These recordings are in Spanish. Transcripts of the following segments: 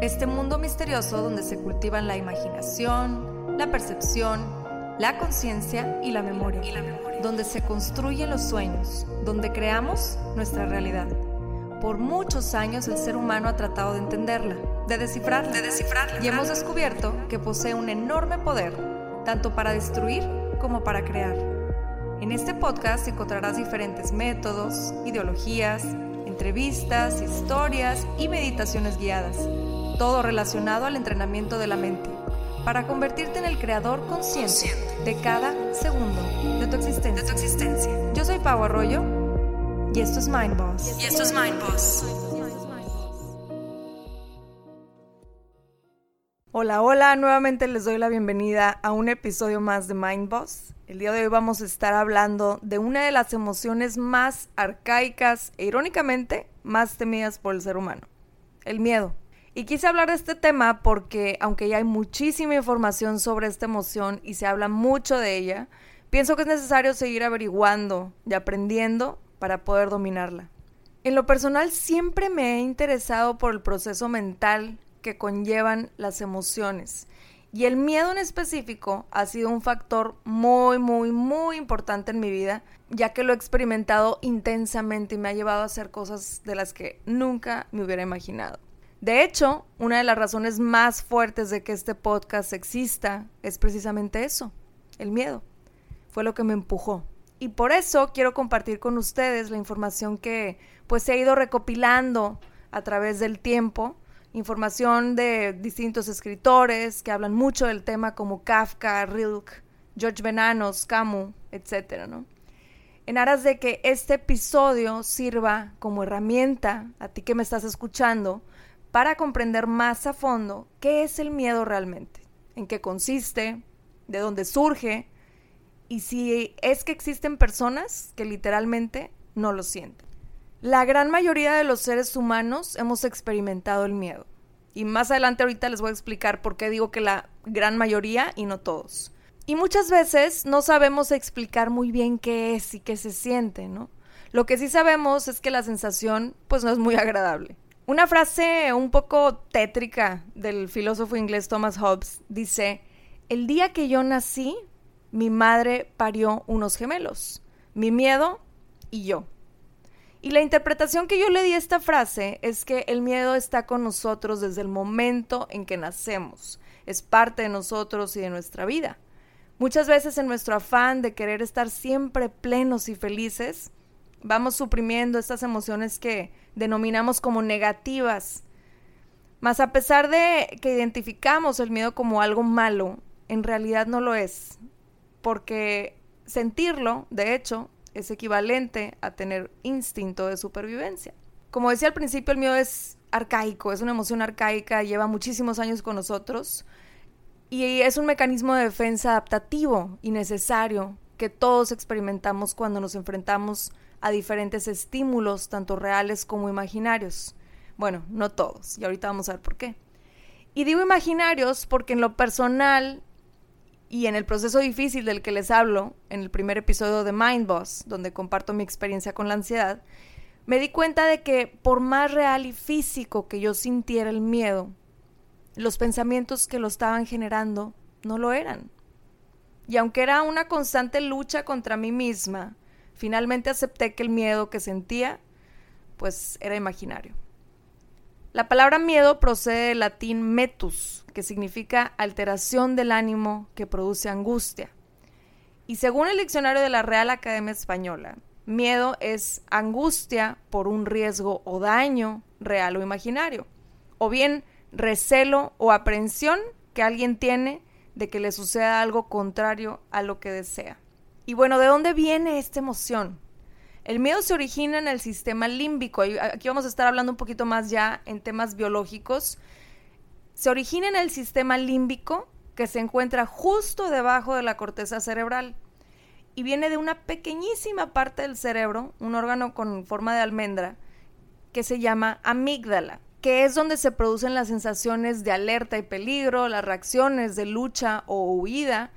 este mundo misterioso donde se cultivan la imaginación, la percepción, la conciencia y la memoria, donde se construyen los sueños, donde creamos nuestra realidad. Por muchos años el ser humano ha tratado de entenderla, de descifrarla, de descifrarla y hemos descubierto que posee un enorme poder, tanto para destruir como para crear. En este podcast encontrarás diferentes métodos, ideologías, entrevistas, historias y meditaciones guiadas, todo relacionado al entrenamiento de la mente, para convertirte en el creador consciente de cada segundo de tu existencia. Yo soy Pau Arroyo y esto es Mind Boss. Y esto es Mind Boss. Hola, hola, nuevamente les doy la bienvenida a un episodio más de Mind Boss. El día de hoy vamos a estar hablando de una de las emociones más arcaicas e irónicamente más temidas por el ser humano, el miedo. Y quise hablar de este tema porque aunque ya hay muchísima información sobre esta emoción y se habla mucho de ella, pienso que es necesario seguir averiguando y aprendiendo para poder dominarla. En lo personal siempre me he interesado por el proceso mental que conllevan las emociones. Y el miedo en específico ha sido un factor muy, muy, muy importante en mi vida, ya que lo he experimentado intensamente y me ha llevado a hacer cosas de las que nunca me hubiera imaginado. De hecho, una de las razones más fuertes de que este podcast exista es precisamente eso, el miedo. Fue lo que me empujó. Y por eso quiero compartir con ustedes la información que pues ha ido recopilando a través del tiempo información de distintos escritores que hablan mucho del tema como Kafka, Rilke, George Benanos, Camus, etc. ¿no? En aras de que este episodio sirva como herramienta a ti que me estás escuchando para comprender más a fondo qué es el miedo realmente, en qué consiste, de dónde surge y si es que existen personas que literalmente no lo sienten. La gran mayoría de los seres humanos hemos experimentado el miedo. Y más adelante ahorita les voy a explicar por qué digo que la gran mayoría y no todos. Y muchas veces no sabemos explicar muy bien qué es y qué se siente, ¿no? Lo que sí sabemos es que la sensación pues no es muy agradable. Una frase un poco tétrica del filósofo inglés Thomas Hobbes dice, el día que yo nací, mi madre parió unos gemelos, mi miedo y yo. Y la interpretación que yo le di a esta frase es que el miedo está con nosotros desde el momento en que nacemos. Es parte de nosotros y de nuestra vida. Muchas veces en nuestro afán de querer estar siempre plenos y felices, vamos suprimiendo estas emociones que denominamos como negativas. Mas a pesar de que identificamos el miedo como algo malo, en realidad no lo es. Porque sentirlo, de hecho, es equivalente a tener instinto de supervivencia. Como decía al principio, el miedo es arcaico, es una emoción arcaica, lleva muchísimos años con nosotros y es un mecanismo de defensa adaptativo y necesario que todos experimentamos cuando nos enfrentamos a diferentes estímulos, tanto reales como imaginarios. Bueno, no todos, y ahorita vamos a ver por qué. Y digo imaginarios porque en lo personal y en el proceso difícil del que les hablo, en el primer episodio de Mind Boss, donde comparto mi experiencia con la ansiedad, me di cuenta de que por más real y físico que yo sintiera el miedo, los pensamientos que lo estaban generando no lo eran. Y aunque era una constante lucha contra mí misma, finalmente acepté que el miedo que sentía, pues era imaginario. La palabra miedo procede del latín metus, que significa alteración del ánimo que produce angustia. Y según el diccionario de la Real Academia Española, miedo es angustia por un riesgo o daño real o imaginario, o bien recelo o aprehensión que alguien tiene de que le suceda algo contrario a lo que desea. Y bueno, ¿de dónde viene esta emoción? El miedo se origina en el sistema límbico. Aquí vamos a estar hablando un poquito más ya en temas biológicos. Se origina en el sistema límbico que se encuentra justo debajo de la corteza cerebral y viene de una pequeñísima parte del cerebro, un órgano con forma de almendra, que se llama amígdala, que es donde se producen las sensaciones de alerta y peligro, las reacciones de lucha o huida,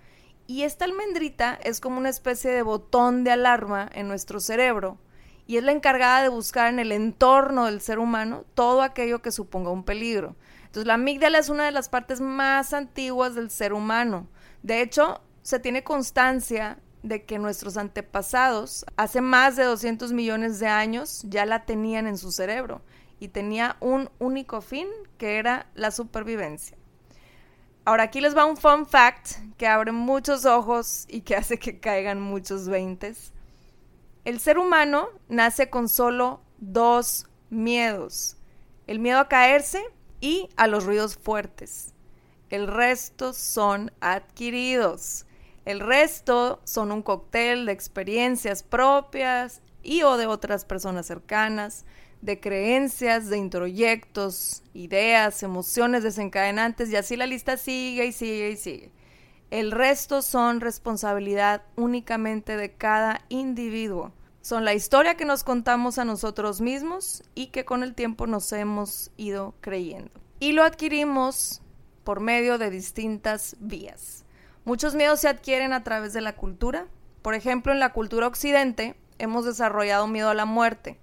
y esta almendrita es como una especie de botón de alarma en nuestro cerebro y es la encargada de buscar en el entorno del ser humano todo aquello que suponga un peligro. Entonces la amígdala es una de las partes más antiguas del ser humano. De hecho, se tiene constancia de que nuestros antepasados hace más de 200 millones de años ya la tenían en su cerebro y tenía un único fin que era la supervivencia. Ahora aquí les va un fun fact que abre muchos ojos y que hace que caigan muchos veintes. El ser humano nace con solo dos miedos. El miedo a caerse y a los ruidos fuertes. El resto son adquiridos. El resto son un cóctel de experiencias propias y o de otras personas cercanas, de creencias, de introyectos, ideas, emociones desencadenantes y así la lista sigue y sigue y sigue. El resto son responsabilidad únicamente de cada individuo. Son la historia que nos contamos a nosotros mismos y que con el tiempo nos hemos ido creyendo. Y lo adquirimos por medio de distintas vías. Muchos miedos se adquieren a través de la cultura. Por ejemplo, en la cultura occidente hemos desarrollado miedo a la muerte,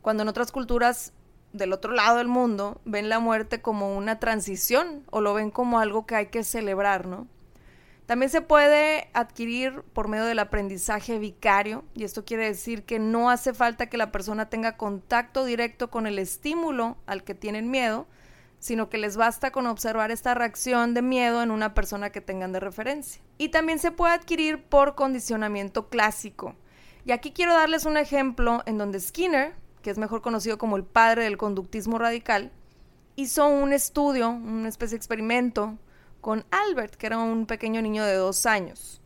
cuando en otras culturas del otro lado del mundo ven la muerte como una transición o lo ven como algo que hay que celebrar, ¿no? También se puede adquirir por medio del aprendizaje vicario, y esto quiere decir que no hace falta que la persona tenga contacto directo con el estímulo al que tienen miedo, sino que les basta con observar esta reacción de miedo en una persona que tengan de referencia. Y también se puede adquirir por condicionamiento clásico. Y aquí quiero darles un ejemplo en donde Skinner, que es mejor conocido como el padre del conductismo radical, hizo un estudio, una especie de experimento con Albert, que era un pequeño niño de dos años.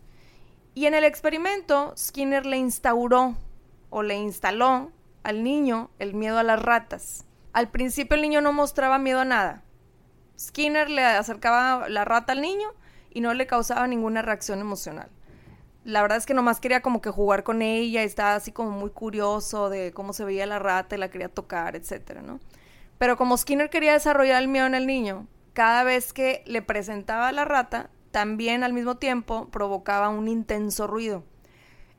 Y en el experimento, Skinner le instauró o le instaló al niño el miedo a las ratas. Al principio el niño no mostraba miedo a nada. Skinner le acercaba la rata al niño y no le causaba ninguna reacción emocional. La verdad es que nomás quería como que jugar con ella estaba así como muy curioso de cómo se veía la rata y la quería tocar, etcétera, ¿no? Pero como Skinner quería desarrollar el miedo en el niño, cada vez que le presentaba a la rata, también al mismo tiempo provocaba un intenso ruido.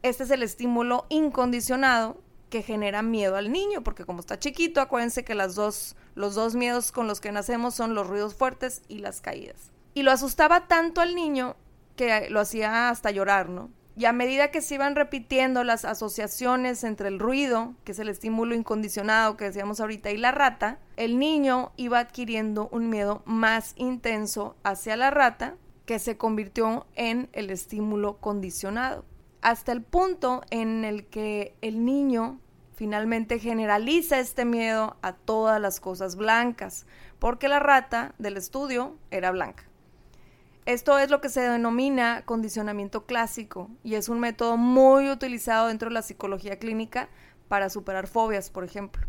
Este es el estímulo incondicionado que genera miedo al niño, porque como está chiquito, acuérdense que las dos, los dos miedos con los que nacemos son los ruidos fuertes y las caídas. Y lo asustaba tanto al niño que lo hacía hasta llorar, ¿no? Y a medida que se iban repitiendo las asociaciones entre el ruido, que es el estímulo incondicionado que decíamos ahorita, y la rata, el niño iba adquiriendo un miedo más intenso hacia la rata, que se convirtió en el estímulo condicionado hasta el punto en el que el niño finalmente generaliza este miedo a todas las cosas blancas, porque la rata del estudio era blanca. Esto es lo que se denomina condicionamiento clásico y es un método muy utilizado dentro de la psicología clínica para superar fobias, por ejemplo.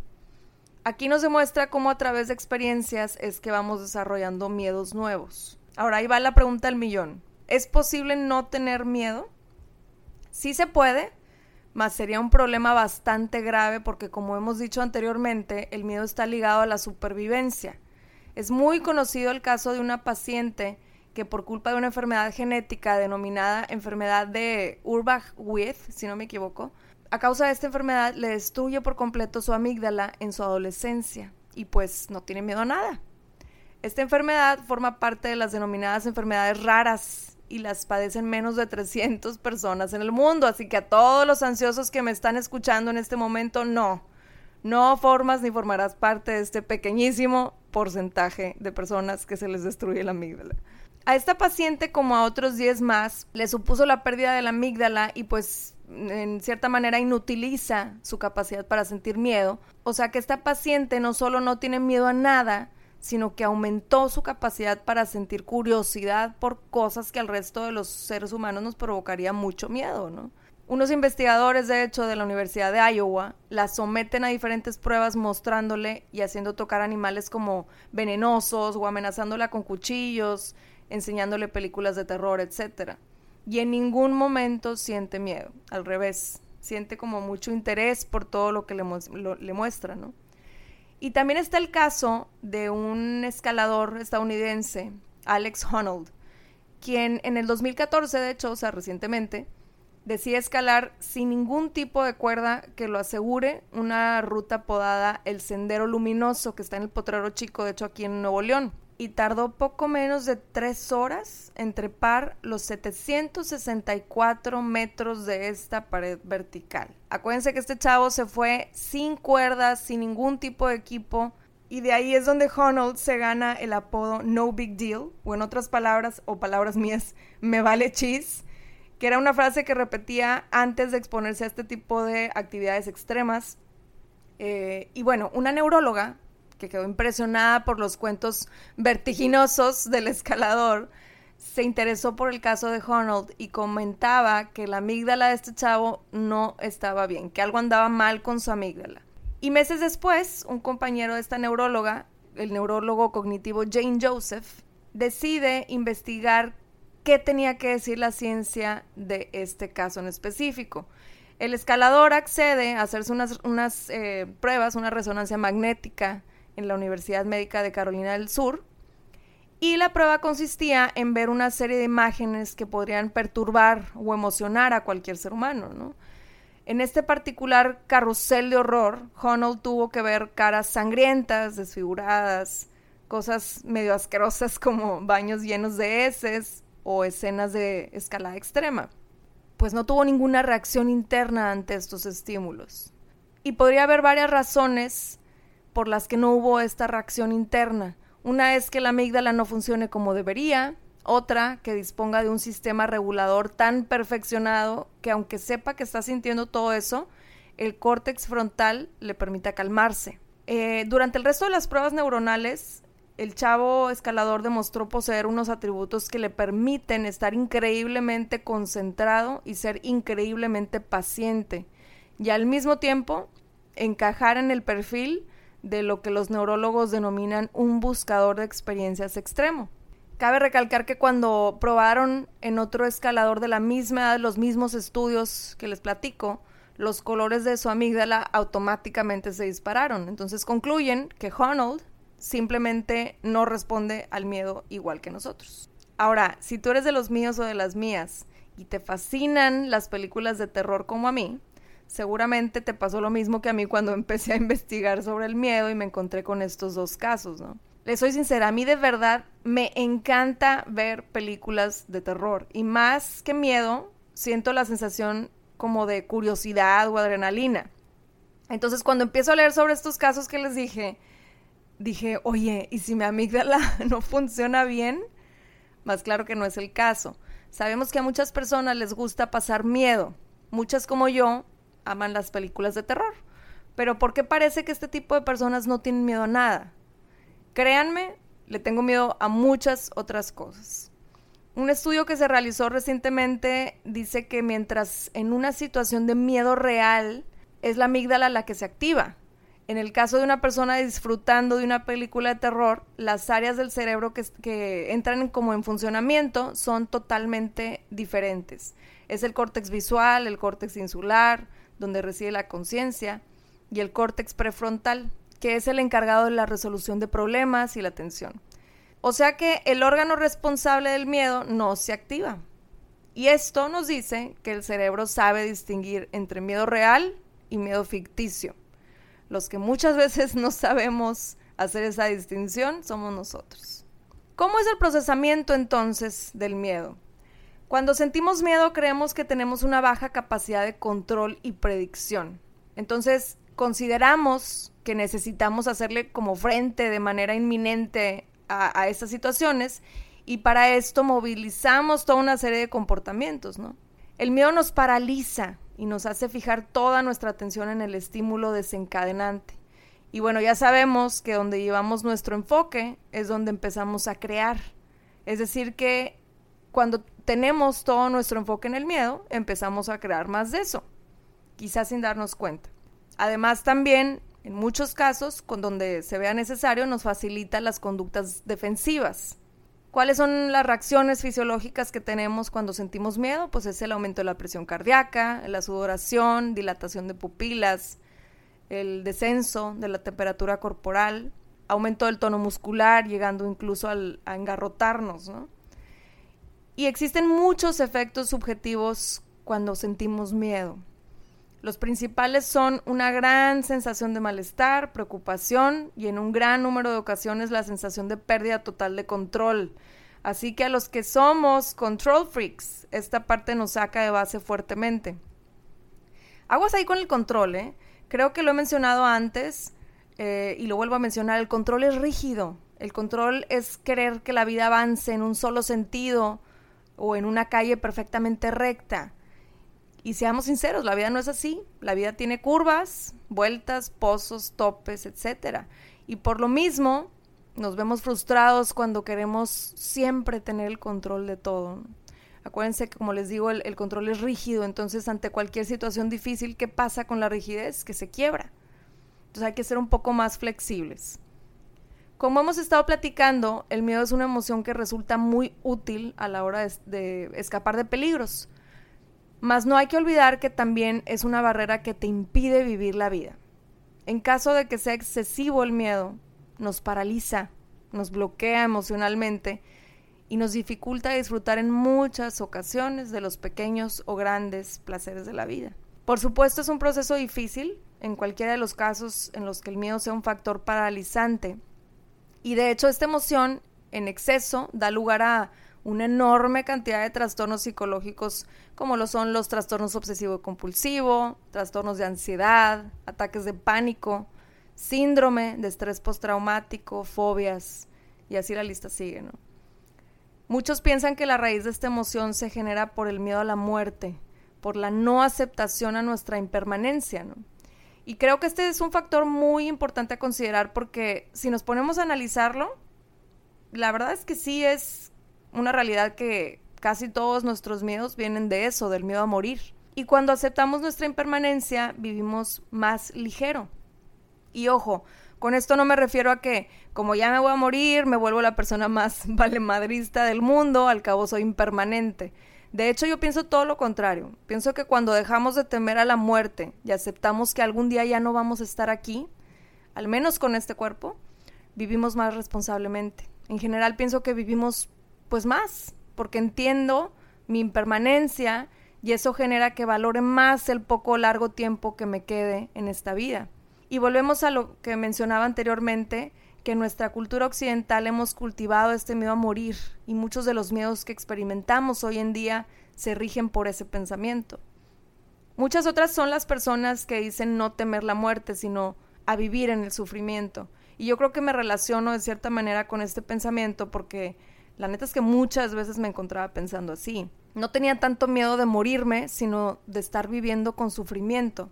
Aquí nos demuestra cómo a través de experiencias es que vamos desarrollando miedos nuevos. Ahora ahí va la pregunta del millón. ¿Es posible no tener miedo? Sí se puede, mas sería un problema bastante grave porque como hemos dicho anteriormente, el miedo está ligado a la supervivencia. Es muy conocido el caso de una paciente que por culpa de una enfermedad genética denominada enfermedad de Urbach-Witt, si no me equivoco, a causa de esta enfermedad le destruye por completo su amígdala en su adolescencia y pues no tiene miedo a nada. Esta enfermedad forma parte de las denominadas enfermedades raras y las padecen menos de 300 personas en el mundo. Así que a todos los ansiosos que me están escuchando en este momento, no, no formas ni formarás parte de este pequeñísimo porcentaje de personas que se les destruye la amígdala. A esta paciente, como a otros 10 más, le supuso la pérdida de la amígdala y pues en cierta manera inutiliza su capacidad para sentir miedo. O sea que esta paciente no solo no tiene miedo a nada, sino que aumentó su capacidad para sentir curiosidad por cosas que al resto de los seres humanos nos provocaría mucho miedo, ¿no? Unos investigadores, de hecho, de la Universidad de Iowa, la someten a diferentes pruebas mostrándole y haciendo tocar animales como venenosos o amenazándola con cuchillos, enseñándole películas de terror, etc. Y en ningún momento siente miedo, al revés, siente como mucho interés por todo lo que le, le muestra, ¿no? Y también está el caso de un escalador estadounidense, Alex Honnold, quien en el 2014, de hecho, o sea, recientemente, decide escalar sin ningún tipo de cuerda que lo asegure una ruta apodada el Sendero Luminoso, que está en el Potrero Chico, de hecho aquí en Nuevo León. Y tardó poco menos de tres horas en trepar los 764 metros de esta pared vertical. Acuérdense que este chavo se fue sin cuerdas, sin ningún tipo de equipo, y de ahí es donde Honnold se gana el apodo No Big Deal, o en otras palabras, o palabras mías, me vale cheese, que era una frase que repetía antes de exponerse a este tipo de actividades extremas. Eh, y bueno, una neuróloga que quedó impresionada por los cuentos vertiginosos del escalador, se interesó por el caso de Honnold y comentaba que la amígdala de este chavo no estaba bien, que algo andaba mal con su amígdala. Y meses después, un compañero de esta neuróloga, el neurólogo cognitivo Jane Joseph, decide investigar qué tenía que decir la ciencia de este caso en específico. El escalador accede a hacerse unas, eh, pruebas, una resonancia magnética en la Universidad Médica de Carolina del Sur, y la prueba consistía en ver una serie de imágenes que podrían perturbar o emocionar a cualquier ser humano, En este particular carrusel de horror, Honnold tuvo que ver caras sangrientas, desfiguradas, cosas medio asquerosas como baños llenos de heces, o escenas de escalada extrema, pues no tuvo ninguna reacción interna ante estos estímulos. Y podría haber varias razones por las que no hubo esta reacción interna. Una es que la amígdala no funcione como debería, otra que disponga de un sistema regulador tan perfeccionado que aunque sepa que está sintiendo todo eso, el córtex frontal le permita calmarse. Eh, durante el resto de las pruebas neuronales, el chavo escalador demostró poseer unos atributos que le permiten estar increíblemente concentrado y ser increíblemente paciente, y al mismo tiempo encajar en el perfil de lo que los neurólogos denominan un buscador de experiencias extremo. Cabe recalcar que cuando probaron en otro escalador de la misma edad los mismos estudios que les platico, los colores de su amígdala automáticamente se dispararon. Entonces concluyen que Honnold simplemente no responde al miedo igual que nosotros. Ahora, si tú eres de los míos o de las mías y te fascinan las películas de terror como a mí, seguramente te pasó lo mismo que a mí cuando empecé a investigar sobre el miedo y me encontré con estos dos casos, ¿no? Le soy sincera, a mí de verdad me encanta ver películas de terror y más que miedo, siento la sensación como de curiosidad o adrenalina. Entonces, cuando empiezo a leer sobre estos casos que les dije, dije, oye, ¿y si mi amígdala no funciona bien? Más claro que no es el caso. Sabemos que a muchas personas les gusta pasar miedo. Muchas como yo aman las películas de terror. Pero ¿por qué parece que este tipo de personas no tienen miedo a nada? Créanme, le tengo miedo a muchas otras cosas. Un estudio que se realizó recientemente dice que mientras en una situación de miedo real es la amígdala la que se activa, en el caso de una persona disfrutando de una película de terror, las áreas del cerebro que, entran como en funcionamiento son totalmente diferentes. Es el córtex visual, el córtex insular, donde reside la conciencia, y el córtex prefrontal, que es el encargado de la resolución de problemas y la atención. O sea que el órgano responsable del miedo no se activa. Y esto nos dice que el cerebro sabe distinguir entre miedo real y miedo ficticio. Los que muchas veces no sabemos hacer esa distinción somos nosotros. ¿Cómo es el procesamiento entonces del miedo? Cuando sentimos miedo creemos que tenemos una baja capacidad de control y predicción. Entonces consideramos que necesitamos hacerle como frente de manera inminente a, a estas situaciones y para esto movilizamos toda una serie de comportamientos, ¿no? El miedo nos paraliza, y nos hace fijar toda nuestra atención en el estímulo desencadenante. Y bueno, ya sabemos que donde llevamos nuestro enfoque es donde empezamos a crear. Es decir, que cuando tenemos todo nuestro enfoque en el miedo, empezamos a crear más de eso, quizás sin darnos cuenta. Además, también, en muchos casos, con donde se vea necesario, nos facilita las conductas defensivas. ¿Cuáles son las reacciones fisiológicas que tenemos cuando sentimos miedo? Pues es el aumento de la presión cardíaca, la sudoración, dilatación de pupilas, el descenso de la temperatura corporal, aumento del tono muscular, llegando incluso al, a engarrotarnos, ¿no? Y existen muchos efectos subjetivos cuando sentimos miedo. Los principales son una gran sensación de malestar, preocupación y en un gran número de ocasiones la sensación de pérdida total de control. Así que a los que somos control freaks, esta parte nos saca de base fuertemente. Aguas ahí con el control, ¿eh? Creo que lo he mencionado antes eh, y lo vuelvo a mencionar. El control es rígido. El control es querer que la vida avance en un solo sentido o en una calle perfectamente recta. Y seamos sinceros, la vida no es así. La vida tiene curvas, vueltas, pozos, topes, etc. Y por lo mismo, nos vemos frustrados cuando queremos siempre tener el control de todo. Acuérdense que, como les digo, el, el, control es rígido, entonces ante cualquier situación difícil, ¿qué pasa con la rigidez? Que se quiebra. Entonces hay que ser un poco más flexibles. Como hemos estado platicando, el miedo es una emoción que resulta muy útil a la hora de, de escapar de peligros. Mas no hay que olvidar que también es una barrera que te impide vivir la vida. En caso de que sea excesivo el miedo, nos paraliza, nos bloquea emocionalmente y nos dificulta disfrutar en muchas ocasiones de los pequeños o grandes placeres de la vida. Por supuesto es un proceso difícil en cualquiera de los casos en los que el miedo sea un factor paralizante, y de hecho, esta emoción en exceso da lugar a una enorme cantidad de trastornos psicológicos como lo son los trastornos obsesivo-compulsivo, trastornos de ansiedad, ataques de pánico, síndrome de estrés postraumático, fobias, y así la lista sigue. Muchos piensan que la raíz de esta emoción se genera por el miedo a la muerte, por la no aceptación a nuestra impermanencia, ¿no? Y creo que este es un factor muy importante a considerar porque si nos ponemos a analizarlo, la verdad es que sí es una realidad que casi todos nuestros miedos vienen de eso, del miedo a morir. Y cuando aceptamos nuestra impermanencia, vivimos más ligero. Y ojo, con esto no me refiero a que, como ya me voy a morir, me vuelvo la persona más valemadrista del mundo, al cabo soy impermanente. De hecho, yo pienso todo lo contrario. Pienso que cuando dejamos de temer a la muerte y aceptamos que algún día ya no vamos a estar aquí, al menos con este cuerpo, vivimos más responsablemente. En general pienso que vivimos pues más, porque entiendo mi impermanencia y eso genera que valore más el poco largo tiempo que me quede en esta vida. Y volvemos a lo que mencionaba anteriormente, que en nuestra cultura occidental hemos cultivado este miedo a morir y muchos de los miedos que experimentamos hoy en día se rigen por ese pensamiento. Muchas otras son las personas que dicen no temer la muerte, sino a vivir en el sufrimiento. Y yo creo que me relaciono de cierta manera con este pensamiento porque la neta es que muchas veces me encontraba pensando así. No tenía tanto miedo de morirme, sino de estar viviendo con sufrimiento.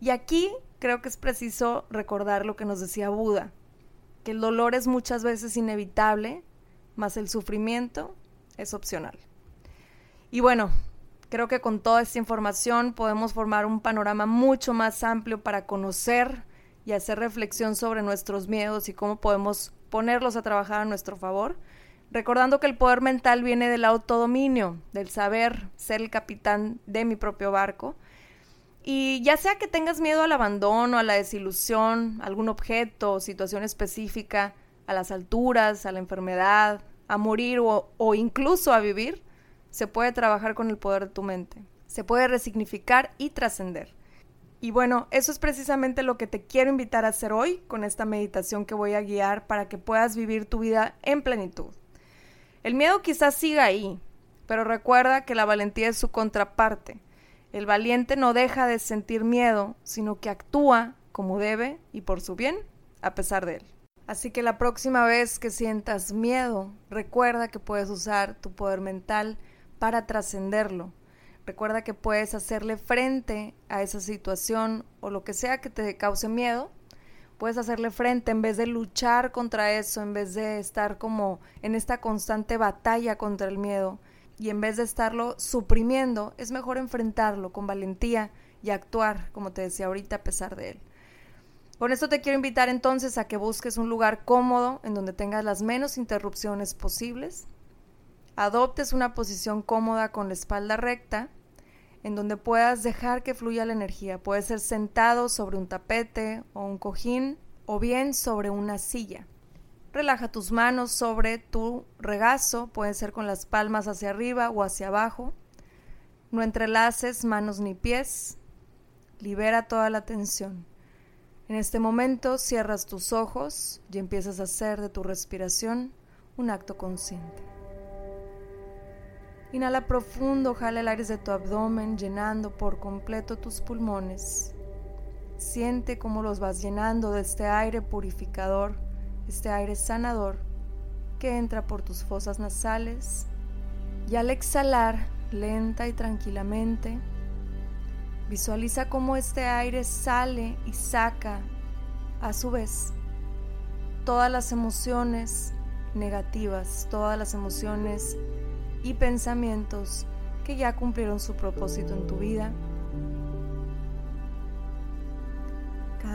Y aquí creo que es preciso recordar lo que nos decía Buda que el dolor es muchas veces inevitable, más el sufrimiento es opcional. Y bueno, creo que con toda esta información podemos formar un panorama mucho más amplio para conocer y hacer reflexión sobre nuestros miedos y cómo podemos ponerlos a trabajar a nuestro favor, recordando que el poder mental viene del autodominio, del saber ser el capitán de mi propio barco, y ya sea que tengas miedo al abandono, a la desilusión, a algún objeto, situación específica, a las alturas, a la enfermedad, a morir o, o, incluso a vivir, se puede trabajar con el poder de tu mente. Se puede resignificar y trascender. Y bueno, eso es precisamente lo que te quiero invitar a hacer hoy con esta meditación que voy a guiar para que puedas vivir tu vida en plenitud. El miedo quizás siga ahí, pero recuerda que la valentía es su contraparte. El valiente no deja de sentir miedo, sino que actúa como debe y por su bien, a pesar de él. Así que la próxima vez que sientas miedo, recuerda que puedes usar tu poder mental para trascenderlo. Recuerda que puedes hacerle frente a esa situación o lo que sea que te cause miedo. Puedes hacerle frente en vez de luchar contra eso, en vez de estar como en esta constante batalla contra el miedo y en vez de estarlo suprimiendo, es mejor enfrentarlo con valentía y actuar, como te decía ahorita, a pesar de él. Con esto te quiero invitar entonces a que busques un lugar cómodo en donde tengas las menos interrupciones posibles, adoptes una posición cómoda con la espalda recta, en donde puedas dejar que fluya la energía. Puede ser sentado sobre un tapete o un cojín o bien sobre una silla. Relaja tus manos sobre tu regazo, puede ser con las palmas hacia arriba o hacia abajo. No entrelaces manos ni pies. Libera toda la tensión. En este momento cierras tus ojos y empiezas a hacer de tu respiración un acto consciente. Inhala profundo, jala el aire de tu abdomen llenando por completo tus pulmones. Siente cómo los vas llenando de este aire purificador, este aire sanador que entra por tus fosas nasales. Y al exhalar, lenta y tranquilamente, Visualiza cómo este aire sale y saca a su vez todas las emociones negativas, todas las emociones y pensamientos que ya cumplieron su propósito en tu vida.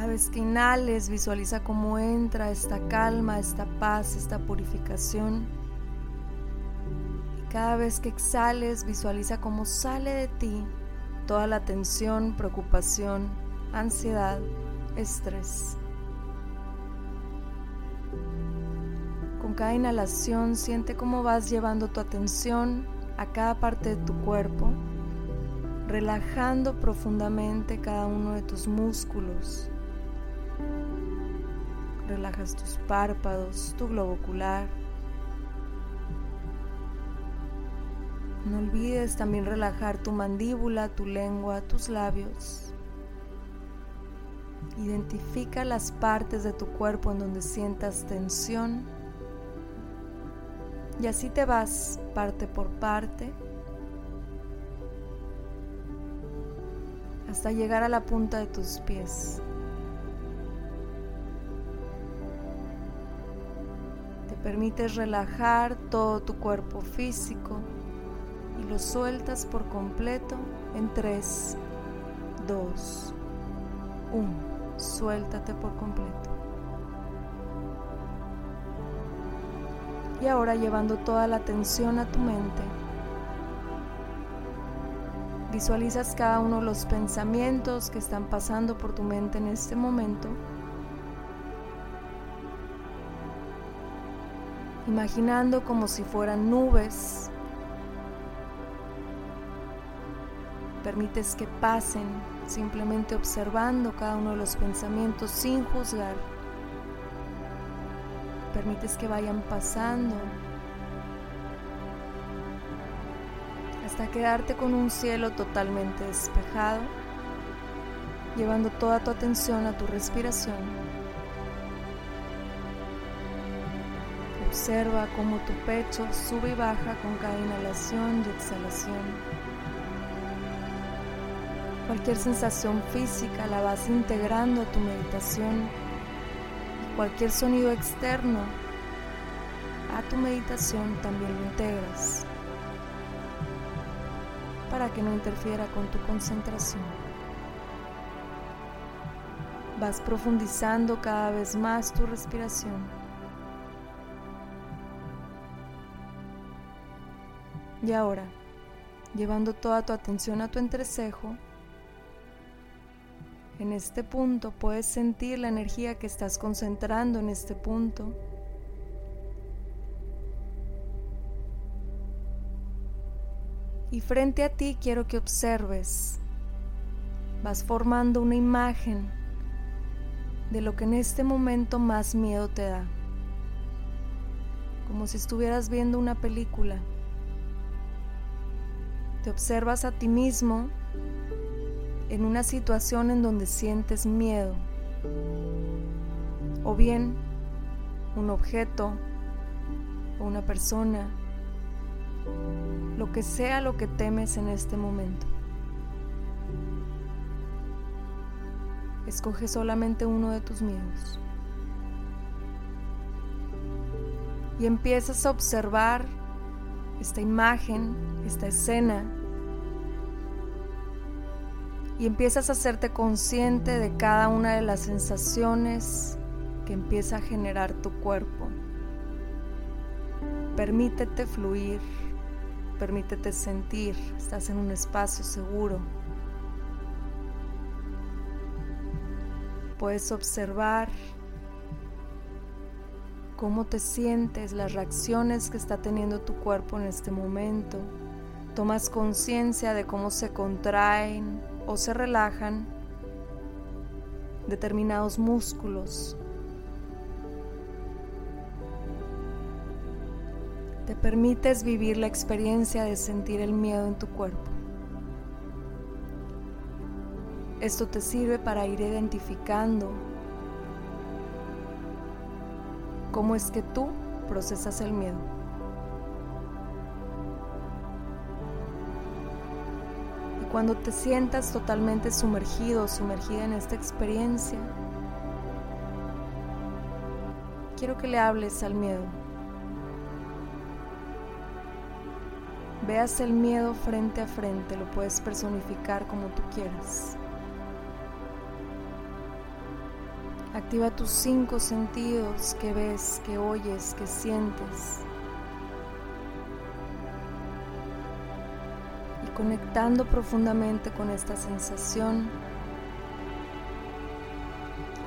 Vez que inhales, visualiza cómo entra esta calma, esta paz, esta purificación. Y cada vez que exhales, visualiza cómo sale de ti toda la tensión, preocupación, ansiedad, estrés. Con cada inhalación siente cómo vas llevando tu atención a cada parte de tu cuerpo, relajando profundamente cada uno de tus músculos. Relajas tus párpados, tu globo ocular, No olvides también relajar tu mandíbula, tu lengua, tus labios. Identifica las partes de tu cuerpo en donde sientas tensión. Y así te vas parte por parte hasta llegar a la punta de tus pies. Permites relajar todo tu cuerpo físico y lo sueltas por completo en 3, 2, 1. Suéltate por completo. Y ahora llevando toda la atención a tu mente, visualizas cada uno de los pensamientos que están pasando por tu mente en este momento. Imaginando como si fueran nubes permites que pasen, simplemente observando cada uno de los pensamientos sin juzgar. Permites que vayan pasando hasta quedarte con un cielo totalmente despejado, llevando toda tu atención a tu respiración. Observa cómo tu pecho sube y baja con cada inhalación y exhalación. Cualquier sensación física la vas integrando a tu meditación. Cualquier sonido externo a tu meditación también lo integras para que no interfiera con tu concentración. Vas profundizando cada vez más tu respiración. Y ahora, llevando toda tu atención a tu entrecejo, en este punto puedes sentir la energía que estás concentrando en este punto. Y frente a ti quiero que observes. Vas formando una imagen de lo que en este momento más miedo te da. Como si estuvieras viendo una película. Te observas a ti mismo en una situación en donde sientes miedo, o bien un objeto o una persona, lo que sea lo que temes en este momento. Escoge solamente uno de tus miedos. Y empiezas a observar esta imagen, esta escena y empiezas a hacerte consciente de cada una de las sensaciones que empieza a generar tu cuerpo. Permítete fluir, permítete sentir, estás en un espacio seguro. Puedes observar cómo te sientes, las reacciones que está teniendo tu cuerpo en este momento, Tomas conciencia de cómo se contraen o se relajan determinados músculos. Te permites vivir la experiencia de sentir el miedo en tu cuerpo. Esto te sirve para ir identificando cómo es que tú procesas el miedo. Cuando te sientas totalmente sumergido, sumergida en esta experiencia, quiero que le hables al miedo. Veas el miedo frente a frente, lo puedes personificar como tú quieras. Activa tus cinco sentidos que ves, que oyes, que sientes. Conectando profundamente con esta sensación,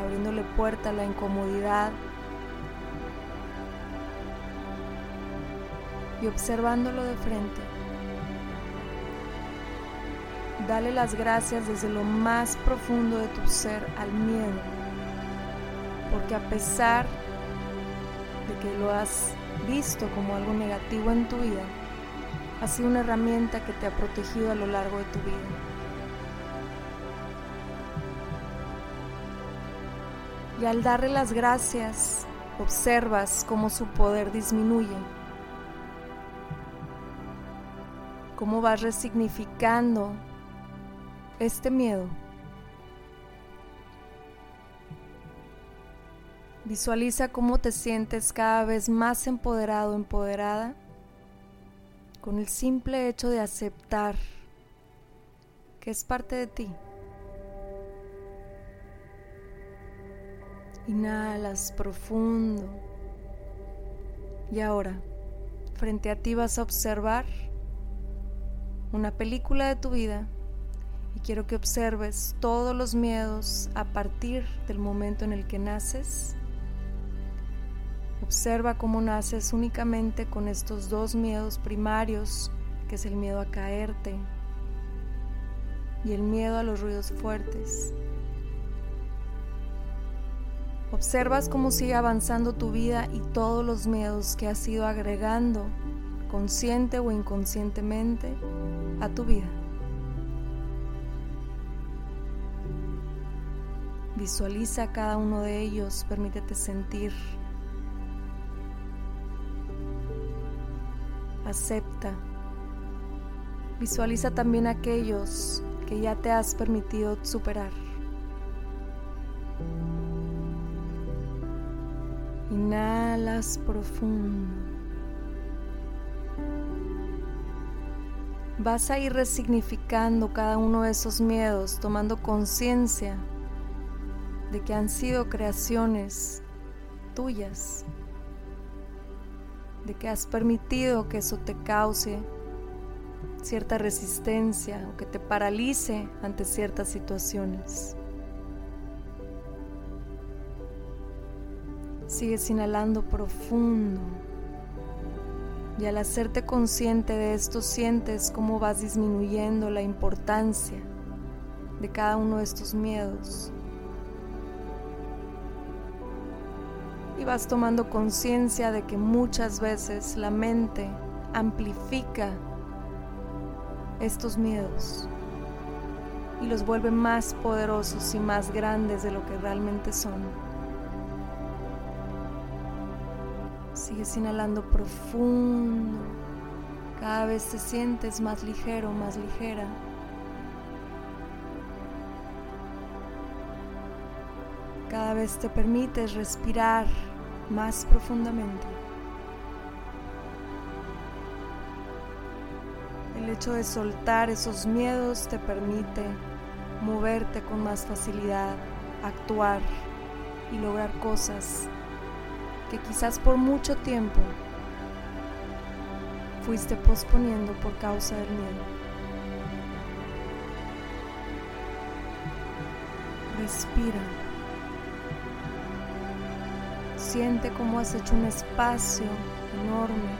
abriéndole puerta a la incomodidad y observándolo de frente. Dale las gracias desde lo más profundo de tu ser al miedo, porque a pesar de que lo has visto como algo negativo en tu vida, ha sido una herramienta que te ha protegido a lo largo de tu vida. Y al darle las gracias, observas cómo su poder disminuye cómo vas resignificando este miedo. Visualiza cómo te sientes cada vez más empoderado, empoderada, con el simple hecho de aceptar que es parte de ti. Inhalas profundo. Y ahora, frente a ti vas a observar una película de tu vida y quiero que observes todos los miedos a partir del momento en el que naces. Observa cómo naces únicamente con estos dos miedos primarios, que es el miedo a caerte y el miedo a los ruidos fuertes. Observas cómo sigue avanzando tu vida y todos los miedos que has ido agregando, consciente o inconscientemente, a tu vida. Visualiza cada uno de ellos, permítete sentir. Acepta. Visualiza también aquellos que ya te has permitido superar. Inhalas profundo. vas a ir resignificando cada uno de esos miedos, tomando conciencia de que han sido creaciones tuyas, de que has permitido que eso te cause cierta resistencia o que te paralice ante ciertas situaciones. Sigues inhalando profundo. Y al hacerte consciente de esto sientes cómo vas disminuyendo la importancia de cada uno de estos miedos. Y vas tomando conciencia de que muchas veces la mente amplifica estos miedos y los vuelve más poderosos y más grandes de lo que realmente son. Sigues inhalando profundo. Cada vez te sientes más ligero, más ligera. Cada vez te permites respirar más profundamente. El hecho de soltar esos miedos te permite moverte con más facilidad, actuar y lograr cosas que quizás por mucho tiempo fuiste posponiendo por causa del miedo. Respira. Siente cómo has hecho un espacio enorme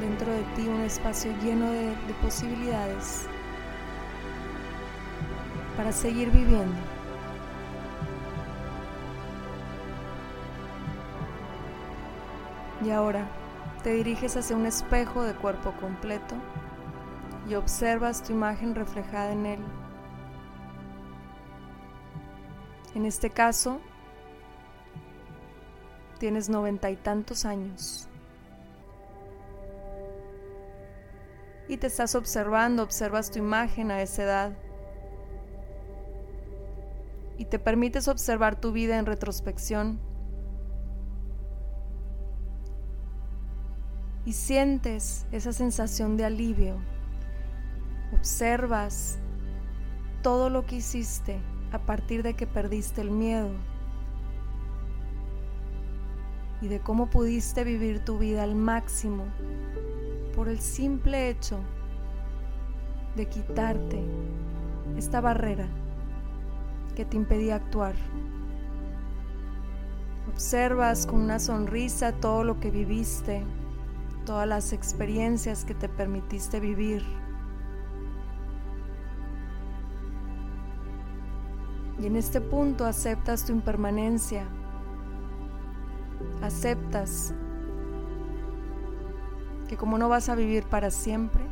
dentro de ti un espacio lleno de, de posibilidades para seguir viviendo. Y ahora te diriges hacia un espejo de cuerpo completo y observas tu imagen reflejada en él. En este caso, tienes noventa y tantos años. Y te estás observando, observas tu imagen a esa edad. Y te permites observar tu vida en retrospección. Y sientes esa sensación de alivio. Observas todo lo que hiciste a partir de que perdiste el miedo y de cómo pudiste vivir tu vida al máximo por el simple hecho de quitarte esta barrera que te impedía actuar. Observas con una sonrisa todo lo que viviste, todas las experiencias que te permitiste vivir. Y en este punto aceptas tu impermanencia, aceptas que como no vas a vivir para siempre,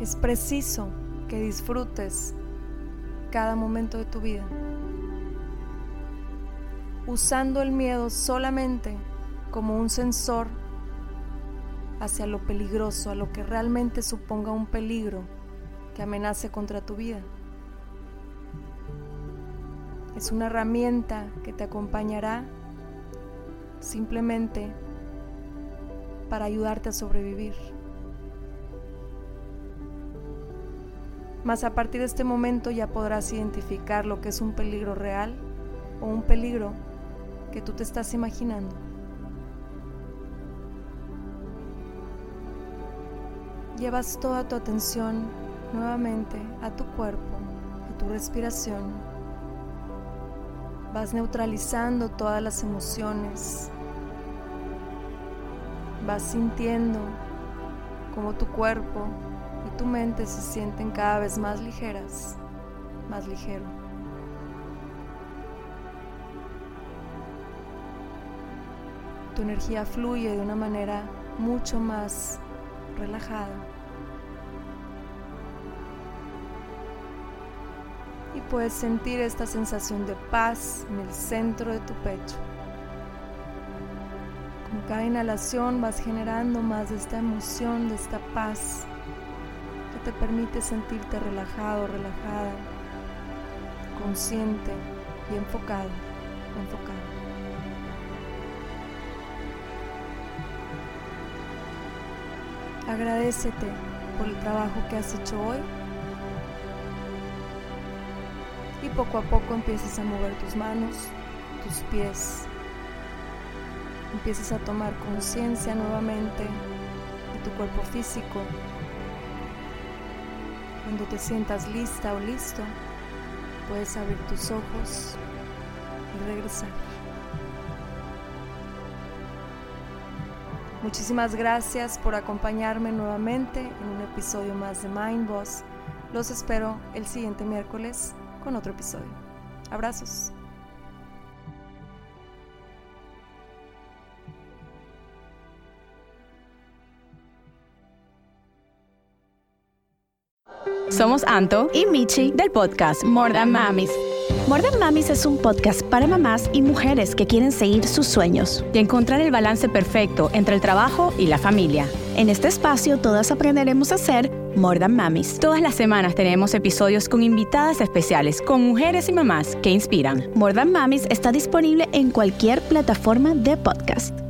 es preciso que disfrutes cada momento de tu vida, usando el miedo solamente como un sensor hacia lo peligroso, a lo que realmente suponga un peligro que amenace contra tu vida. Es una herramienta que te acompañará simplemente para ayudarte a sobrevivir. Mas a partir de este momento ya podrás identificar lo que es un peligro real o un peligro que tú te estás imaginando. Llevas toda tu atención nuevamente a tu cuerpo, a tu respiración. Vas neutralizando todas las emociones. Vas sintiendo como tu cuerpo y tu mente se sienten cada vez más ligeras, más ligero. Tu energía fluye de una manera mucho más relajada. Puedes sentir esta sensación de paz en el centro de tu pecho. Con cada inhalación vas generando más de esta emoción, de esta paz te permite sentirte relajado, relajada, consciente y enfocado, enfocado. Agradecete por el trabajo que has hecho hoy poco a poco empieces a mover tus manos, tus pies. Empieces a tomar conciencia nuevamente de tu cuerpo físico, cuando te sientas lista o listo, puedes abrir tus ojos y regresar. Muchísimas gracias por acompañarme nuevamente en un episodio más de Mind Boss. Los espero el siguiente miércoles con otro episodio. Abrazos. Somos Anto y Michi del podcast More Than Mamis. More Than Mamis es un podcast para mamás y mujeres que quieren seguir sus sueños y encontrar el balance perfecto entre el trabajo y la familia. En este espacio todas aprenderemos a ser More Than Mamis. Todas las semanas tenemos episodios con invitadas especiales, con mujeres y mamás que inspiran. More Than Mamis está disponible en cualquier plataforma de podcast.